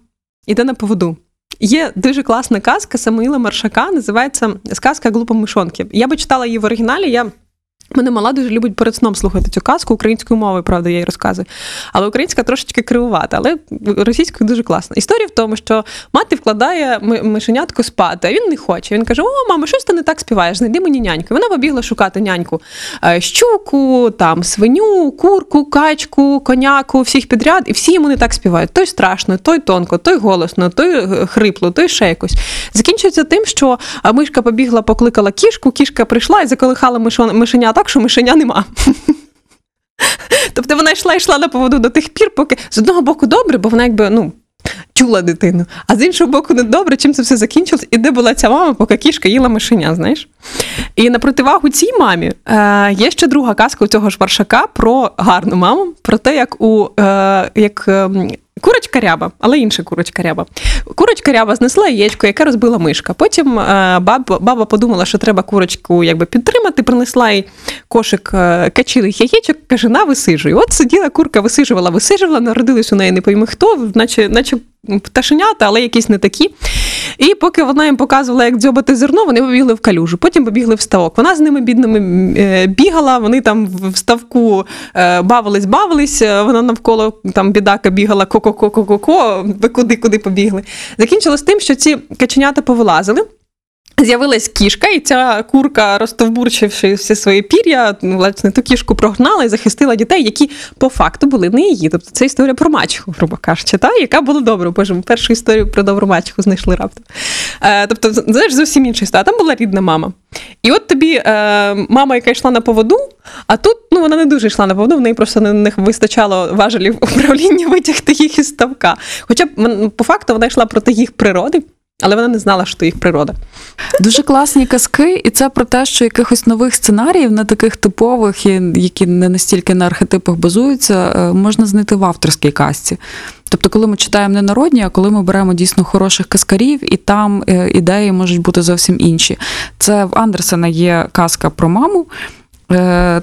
йде на поводу. Є дуже класна казка Самуїла Маршака, називається Сказка глупо мишонки. Я би читала її в оригіналі. Я Мене мала дуже любить перед сном слухати цю казку українською мовою, правда, я їй розказую. Але українська трошечки кривувата, але російською дуже класна. Історія в тому, що мати вкладає мишенятку спати, а він не хоче. Він каже: О, мамо, щось ти не так співаєш, знайди мені няньку. Вона побігла шукати няньку Е, щуку, там свиню, курку, качку, коняку, всіх підряд, і всі йому не так співають. Той страшно, той тонко, той голосно, той е, хрипло, той ще якось. Закінчується тим, що а, мишка побігла, покликала кішку, кішка прийшла і заколихала мишон- так, що мишеня нема. Тобто вона йшла йшла на поводу до тих пір, поки з одного боку добре, бо вона якби ну. Чула дитину, а з іншого боку, не добре, чим це все закінчилось, і де була ця мама, поки кішка їла мишеня, знаєш? І на противагу цій мамі е, є ще друга казка у цього ж Варшака про гарну маму, про те, як у е, як, е, курочка ряба, але інша курочка ряба. Курочка ряба знесла яєчко, яке розбила мишка. Потім е, баба, баба подумала, що треба курочку якби, підтримати, принесла їй кошик е, качилих яєчок, каже, на висижуй. От сиділа курка, висижувала, висижувала, народились у неї не пойми хто, наче, наче пташенята, але якісь не такі. І поки вона їм показувала, як дзьобати зерно, вони побігли в калюжу, потім побігли в ставок. Вона з ними бідними е, бігала, вони там в ставку е, бавились, бавились, е, вона навколо там бідака бігала ко-ко-ко-ко-ко, ви куди куди побігли. Закінчилось тим, що ці каченята повилазили. З'явилась кішка, і ця курка, розтовбурчивши всі свої пір'я, власне, ту кішку прогнала і захистила дітей, які по факту були не її. Тобто це історія про мачеху, грубо кажучи, та? яка була добра. Боже, ми першу історію про добру мачеху знайшли раптом. Е, тобто, знаєш, зовсім інша історія. Там була рідна мама. І от тобі е, мама, яка йшла на поводу, а тут ну, вона не дуже йшла на поводу, в неї просто не, не вистачало важелів управління витягти їх із ставка. Хоча по факту вона йшла проти їх природи, але вона не знала, що то їх природа. Дуже класні казки, і це про те, що якихось нових сценаріїв, не таких типових, які не настільки на архетипах базуються, е, можна знайти в авторській казці. Тобто, коли ми читаємо не народні, а коли ми беремо дійсно хороших казкарів, і там е, ідеї можуть бути зовсім інші. Це в Андерсена є казка про маму. Е,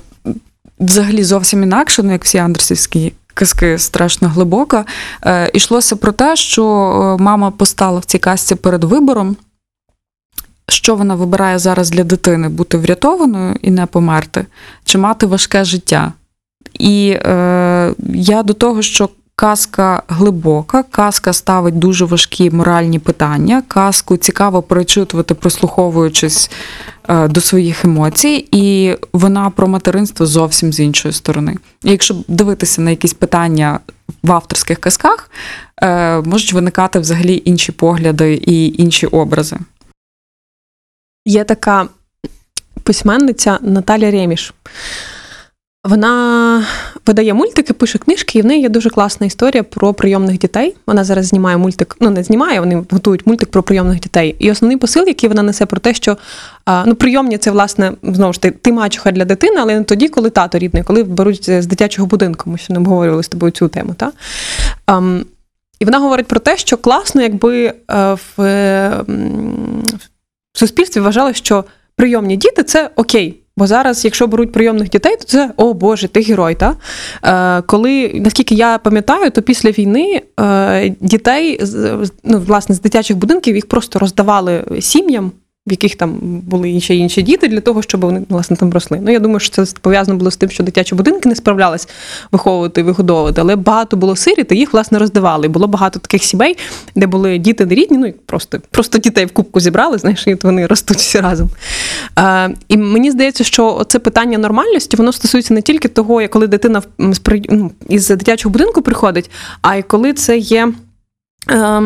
Взагалі зовсім інакше, ну як всі андерсівські казки страшно глибока. Е, Ішлося про те, що е, мама постала в цій казці перед вибором. Що вона вибирає зараз для дитини: бути врятованою і не померти, чи мати важке життя? І е, я до того, що Казка глибока, казка ставить дуже важкі моральні питання. Казку цікаво прочитувати, прислуховуючись е, до своїх емоцій, і вона про материнство зовсім з іншої сторони. І якщо дивитися на якісь питання в авторських казках, е, можуть виникати взагалі інші погляди і інші образи. Є така письменниця Наталя Реміш. Вона видає мультики, пише книжки, і в неї є дуже класна історія про прийомних дітей. Вона зараз знімає мультик, ну не знімає, вони готують мультик про прийомних дітей. І основний посил, який вона несе про те, що ну, прийомні це, власне, знову ж таки, ти мачуха для дитини, але не тоді, коли тато рідний, коли беруть з дитячого будинку. Ми ще не обговорювали з тобою цю тему. Та? Ам, і вона говорить про те, що класно, якби е, в, е, в суспільстві вважали, що прийомні діти це окей. Бо зараз, якщо беруть прийомних дітей, то це о Боже, ти герой. Та? Е, коли, наскільки я пам'ятаю, то після війни е, дітей ну, власне, з дитячих будинків їх просто роздавали сім'ям, в яких там були інші інші діти, для того, щоб вони власне там росли. Ну я думаю, що це пов'язано було з тим, що дитячі будинки не справлялись виховувати і вигодовувати, але багато було сиріт, і їх власне роздавали. Було багато таких сімей, де були діти нерідні, ну і просто, просто дітей в кубку зібрали, знаєш, і вони ростуть всі разом. Е, і мені здається, що це питання нормальності, воно стосується не тільки того, як коли дитина ну, із дитячого будинку приходить, а й коли це є. Е,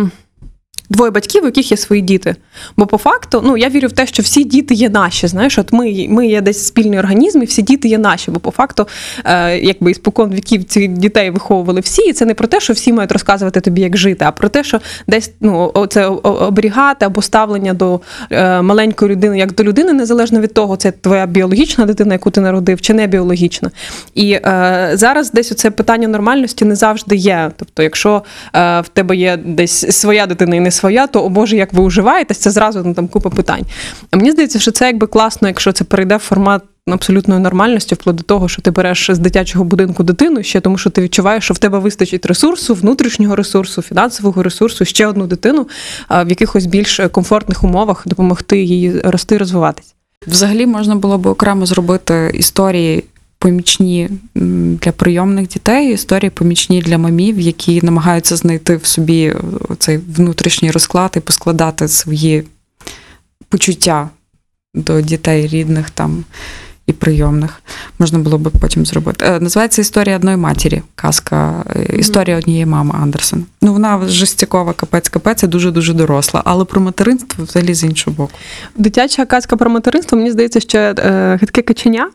Двоє батьків, у яких є свої діти. Бо по факту, ну я вірю в те, що всі діти є наші. Знаєш, от ми, ми є десь спільний організм, і всі діти є наші. Бо по факту, е, якби і спокон віків цих дітей виховували всі, і це не про те, що всі мають розказувати тобі, як жити, а про те, що десь ну це оберігати або ставлення до е, маленької людини як до людини, незалежно від того, це твоя біологічна дитина, яку ти народив, чи не біологічна. І е, зараз десь оце питання нормальності не завжди є. Тобто, якщо е, в тебе є десь своя дитина і не своя, то о Боже, як ви уживаєтесь, це зразу ну, там купа питань. А мені здається, що це якби класно, якщо це перейде в формат. Абсолютної нормальності, вплоть до того, що ти береш з дитячого будинку дитину ще тому, що ти відчуваєш, що в тебе вистачить ресурсу, внутрішнього ресурсу, фінансового ресурсу, ще одну дитину в якихось більш комфортних умовах допомогти їй рости, розвиватись. Взагалі можна було б окремо зробити історії помічні для прийомних дітей, історії помічні для мамів, які намагаються знайти в собі цей внутрішній розклад і поскладати свої почуття до дітей рідних там і прийомних. Можна було б потім зробити. Е, Називається Історія одної матері. Казка, е, історія однієї мами Андерсен. Ну, вона жестякова, капець, капець, і дуже-дуже доросла. Але про материнство взагалі з іншого боку. Дитяча казка про материнство, мені здається, ще е, хитке каченя.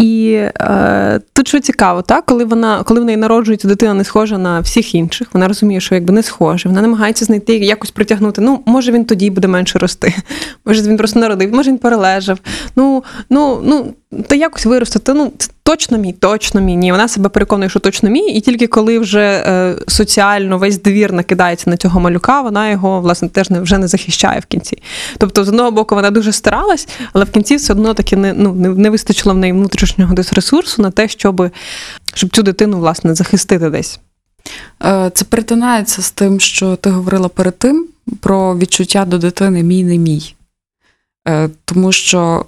І е, тут що цікаво, так? коли вона, коли в неї народжується дитина не схожа на всіх інших, вона розуміє, що якби не схожа, вона намагається знайти якось притягнути. Ну, може він тоді буде менше рости, може він просто народив, може він перележав. Ну, ну, ну, то якось виростити. Ну, це точно мій, точно мій. Ні, вона себе переконує, що точно мій, і тільки коли вже е, соціально весь двір накидається на цього малюка, вона його власне теж не вже не захищає в кінці. Тобто, з одного боку, вона дуже старалась, але в кінці все одно таки не, ну, не, вистачило в неї внутрішнього десь ресурсу на те, щоб, щоб цю дитину власне захистити десь. Е, Це перетинається з тим, що ти говорила перед тим про відчуття до дитини мій не мій. Е, Тому що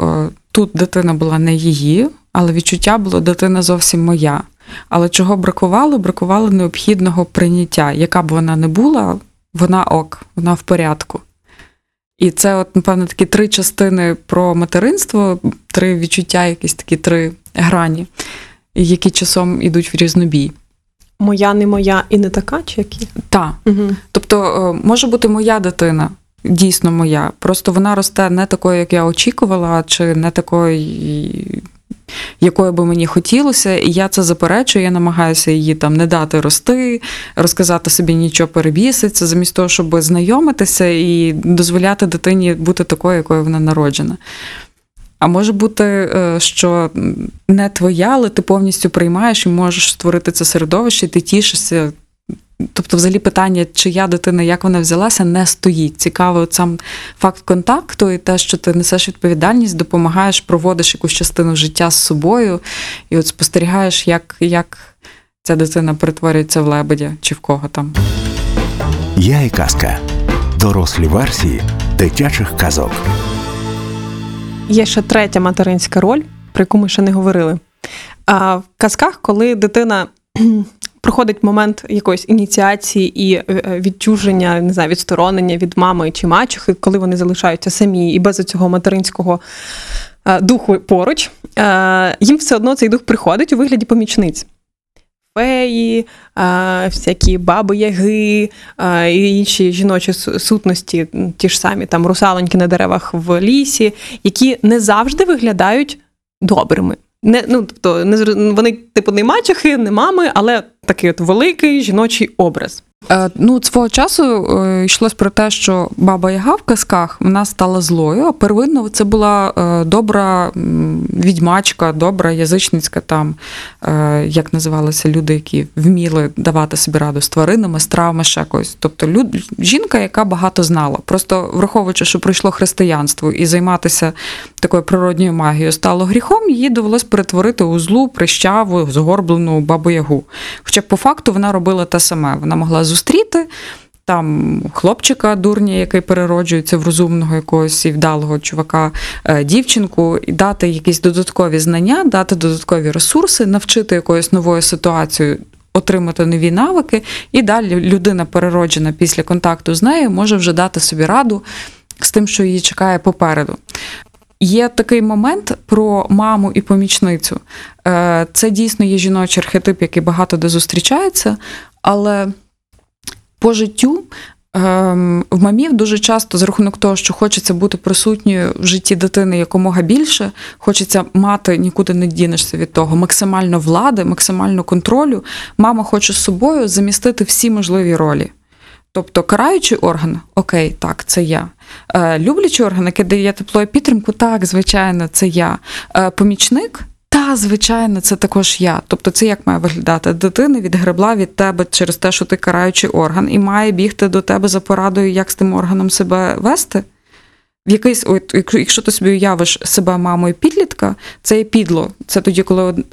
тут дитина була не її, але відчуття було дитина зовсім моя. Але чого бракувало? Бракувало необхідного прийняття. Яка б вона не була, вона ок, вона в порядку. І це, от, напевно, такі три частини про материнство, три відчуття, якісь такі три грані, які часом ідуть в різнобій. Моя, не моя і не така, чи які? Так. Угу. Тобто е, може бути моя дитина, дійсно моя. Просто вона росте не такою, як я очікувала, чи не такою, якою би мені хотілося, і я це заперечую, я намагаюся її там не дати рости, розказати собі нічого перебіситься, замість того, щоб знайомитися і дозволяти дитині бути такою, якою вона народжена. А може бути, е, що не твоя, але ти повністю приймаєш і можеш створити це середовище, і ти тішишся. Тобто, взагалі, питання, чия дитина, як вона взялася, не стоїть. Цікаво, от сам факт контакту і те, що ти несеш відповідальність, допомагаєш, проводиш якусь частину життя з собою, і от спостерігаєш, як, як ця дитина перетворюється в лебедя чи в кого там. Я і казка. Дорослі версії дитячих казок. Є ще третя материнська роль, про яку ми ще не говорили. А в казках, коли дитина проходить момент якоїсь ініціації і е, е, відчуження, не знаю, відсторонення від мами чи мачухи, коли вони залишаються самі і без цього материнського е, духу поруч, їм все одно цей дух приходить у вигляді помічниць. Феї, всякі баби яги і інші жіночі сутності, ті ж самі там русалоньки на деревах в лісі, які не завжди виглядають добрими. Не, ну, тобто, не, вони, типу, не мачехи, не мами, але такий от великий жіночий образ. Е, Ну, свого часу е, йшлось про те, що баба Яга в казках вона стала злою, а первинно це була е, добра відьмачка, добра язичницька там, як називалися люди, які вміли давати собі раду з тваринами, з травми, ще когось. Тобто люд, жінка, яка багато знала. Просто враховуючи, що прийшло християнство і займатися такою природньою магією стало гріхом, її довелось перетворити у злу, прищаву, згорблену бабу Ягу. Хоча по факту вона робила те саме. Вона могла зустріти там хлопчика дурня, який перероджується в розумного якогось і вдалого чувака, е, дівчинку, і дати якісь додаткові знання, дати додаткові ресурси, навчити якоюсь новою ситуацією. Отримати нові навики, і далі людина, перероджена після контакту з нею, може вже дати собі раду з тим, що її чекає попереду. Є такий момент про маму і помічницю. Е, Це дійсно є жіночий архетип, який багато де зустрічається, але по життю ем, в мамів дуже часто за рахунок того, що хочеться бути присутньою в житті дитини якомога більше, хочеться мати, нікуди не дінешся від того, максимально влади, максимально контролю. Мама хоче з собою замістити всі можливі ролі. Тобто караючий орган, окей, так, це я. Е, люблячий орган, який дає тепло і підтримку, так, звичайно, це я. Е, помічник, звичайно, це також я. Тобто, це як має виглядати? Дитина відгребла від тебе через те, що ти караючий орган, і має бігти до тебе за порадою, як з тим органом себе вести. В якийсь, якщо- ти собі уявиш себе мамою підлітка, це є підло. Це тоді, коли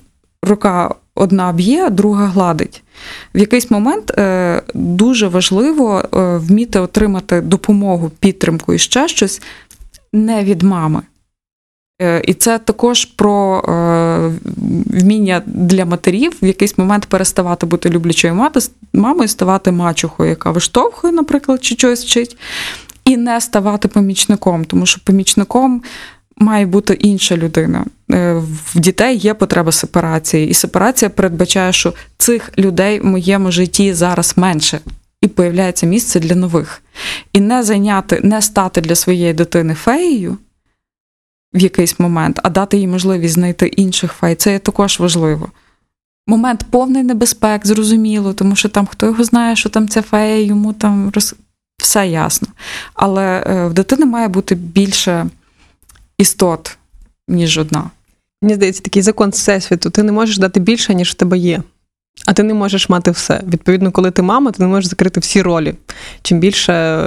рука одна б'є, друга гладить. В якийсь момент е, дуже важливо е, вміти отримати допомогу, підтримку і ще щось не від мами. Е, І це також про е, вміння для матерів в якийсь момент переставати бути люблячою мати, мамою, ставати мачухою, яка виштовхує, наприклад, чи щось вчить, і не ставати помічником, тому що помічником має бути інша людина. Е, В дітей є потреба сепарації, і сепарація передбачає, що цих людей в моєму житті зараз менше. І появляється місце для нових. І не зайняти, не стати для своєї дитини феєю в якийсь момент, а дати їй можливість знайти інших фей, це також важливо. Момент повний небезпек, зрозуміло, тому що там хто його знає, що там ця фея, йому там роз... все ясно. Але е, в дитини має бути більше істот, ніж одна. Мені здається, такий закон всесвіту. Ти не можеш дати більше, ніж в тебе є. А ти не можеш мати все. Відповідно, коли ти мама, ти не можеш закрити всі ролі. Чим більше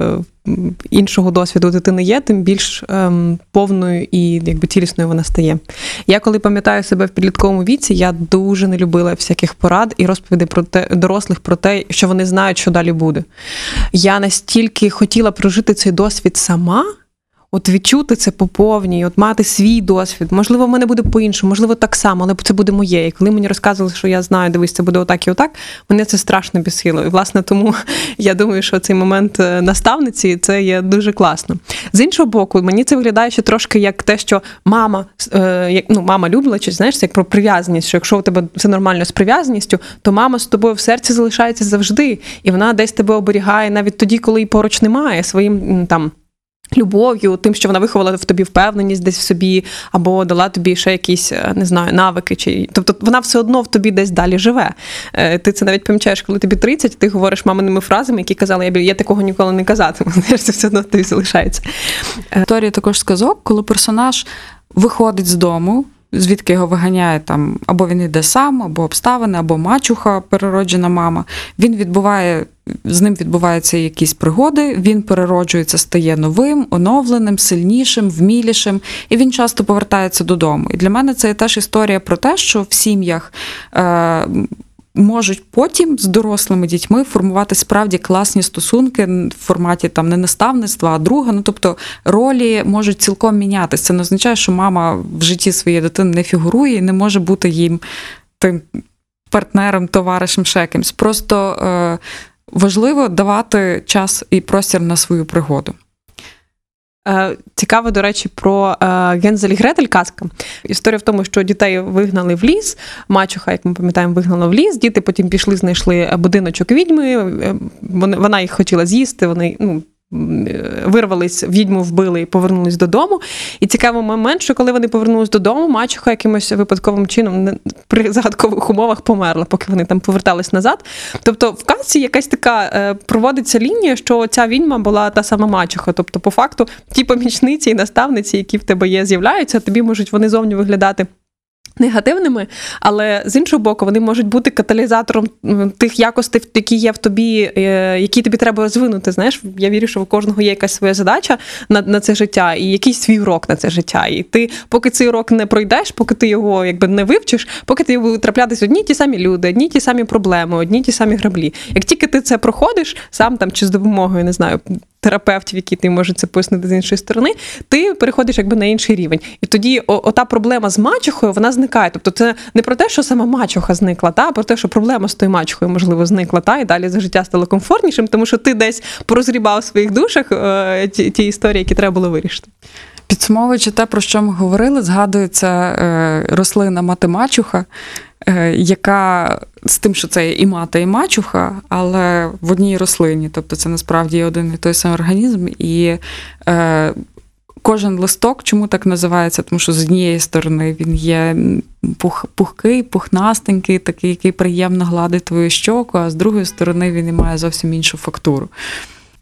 іншого досвіду дитини є, тим більш ем, повною і якби цілісною вона стає. Я коли пам'ятаю себе в підлітковому віці, я дуже не любила всяких порад і розповідей про те дорослих про те, що вони знають, що далі буде. Я настільки хотіла прожити цей досвід сама. От відчути це по повній, от мати свій досвід. Можливо, в мене буде по-іншому, можливо, так само, але це буде моє. І коли мені розказували, що я знаю, дивись, це буде отак і отак, мене це страшно бісило. І власне тому я думаю, що цей момент е, наставниці це є дуже класно. З іншого боку, мені це виглядає ще трошки як те, що мама, е, як ну, мама любила, чи знаєш, як про прив'язаність, що якщо у тебе все нормально з прив'язаністю, то мама з тобою в серці залишається завжди, і вона десь тебе оберігає навіть тоді, коли її поруч немає, своїм там. Любов'ю, тим, що вона виховала в тобі впевненість десь в собі, або дала тобі ще якісь, е, не знаю, навики. Чи... Тобто вона все одно в тобі десь далі живе. Е, Ти це навіть помічаєш, коли тобі 30, ти говориш маминими фразами, які казали, я, я такого ніколи не казатиму. Знаєш, це все одно тобі залишається. Історія також сказок, коли персонаж виходить з дому, звідки його виганяє там, або він йде сам, або обставини, або мачуха, перероджена мама. Він відбуває, з ним відбуваються якісь пригоди, він перероджується, стає новим, оновленим, сильнішим, вмілішим, і він часто повертається додому. І для мене це теж історія про те, що в сім'ях. Е- Можуть потім з дорослими дітьми формувати справді класні стосунки в форматі там не наставництва, а друга. Ну тобто ролі можуть цілком мінятися. Це не означає, що мама в житті своєї дитини не фігурує і не може бути їм тим партнером, товаришем, ще кимсь. Просто е, важливо давати час і простір на свою пригоду. Е, Цікаво, до речі, про е, Гензель Гретель казка. Історія в тому, що дітей вигнали в ліс. Мачуха, як ми пам'ятаємо, вигнала в ліс. Діти потім пішли, знайшли будиночок відьми. е, Вони, вона їх хотіла з'їсти. Вони ну. Вирвались, відьму вбили і повернулись додому. І цікавий момент, що коли вони повернулись додому, мачуха якимось випадковим чином при загадкових умовах померла, поки вони там повертались назад. Тобто в казці якась така е, проводиться лінія, що ця відьма була та сама мачуха. Тобто, по факту, ті помічниці і наставниці, які в тебе є, з'являються, тобі можуть вони зовні виглядати. Негативними, але з іншого боку, вони можуть бути каталізатором тих якостей, які є в тобі, е, які тобі треба розвинути. Знаєш, я вірю, що у кожного є якась своя задача на, на це життя і якийсь свій урок на це життя. І ти, поки цей урок не пройдеш, поки ти його якби не вивчиш, поки ти будуть траплятися одні ті самі люди, одні ті самі проблеми, одні ті самі граблі. Як тільки ти це проходиш, сам там чи з допомогою, не знаю, терапевтів, які ти можуть це пояснити з іншої сторони, ти переходиш якби на інший рівень. І тоді о, ота проблема з мачухою вона зникає. Тобто, це не про те, що сама мачуха зникла, та а про те, що проблема з тою мачухою, можливо, зникла, та і далі за життя стало комфортнішим, тому що ти десь порозрібав в своїх душах е, ті, ті історії, які треба було вирішити. Підсумовуючи те, про що ми говорили, згадується е, рослина матемачуха, е, яка з тим, що це і мати, і мачуха, але в одній рослині. Тобто це насправді один і той самий організм. І е, кожен листок, чому так називається? Тому що з однієї сторони він є пух, пухкий, пухнастенький, такий, який приємно гладить твою щоку, а з другої сторони він і має зовсім іншу фактуру.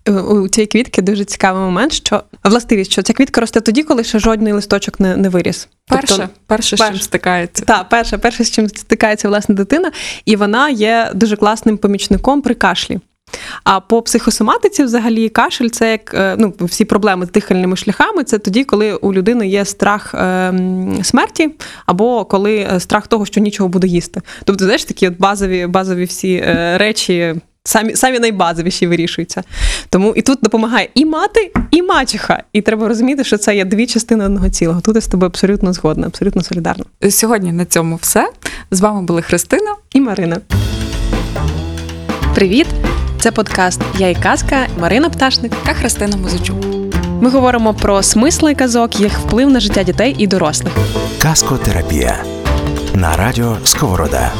Е, У цієї квітки дуже цікавий момент, що властивість, що ця квітка росте тоді, коли ще жодний листочок не, не виріс. Перше, Тобто, перше, з чим стикається. Так, перше, перше, з чим стикається власне дитина, і вона є дуже класним помічником при кашлі. А по психосоматиці, взагалі, кашель це як е, ну, всі проблеми з дихальними шляхами. Це тоді, коли у людини є страх е, смерті, або коли е, страх того, що нічого буде їсти. Тобто, знаєш, такі от базові, базові всі е, речі. Самі, самі найбазовіші вирішуються. Тому і тут допомагає і мати, і мачеха. І треба розуміти, що це є дві частини одного цілого. Тут я з тобою абсолютно згодна, абсолютно солідарна. Сьогодні на цьому все. З вами були Христина. І Марина. Привіт! Це подкаст Я і казка Марина Пташник. та Христина Музичук. Ми говоримо про смисли казок, їх вплив на життя дітей і дорослих. Казкотерапія на радіо Сковорода.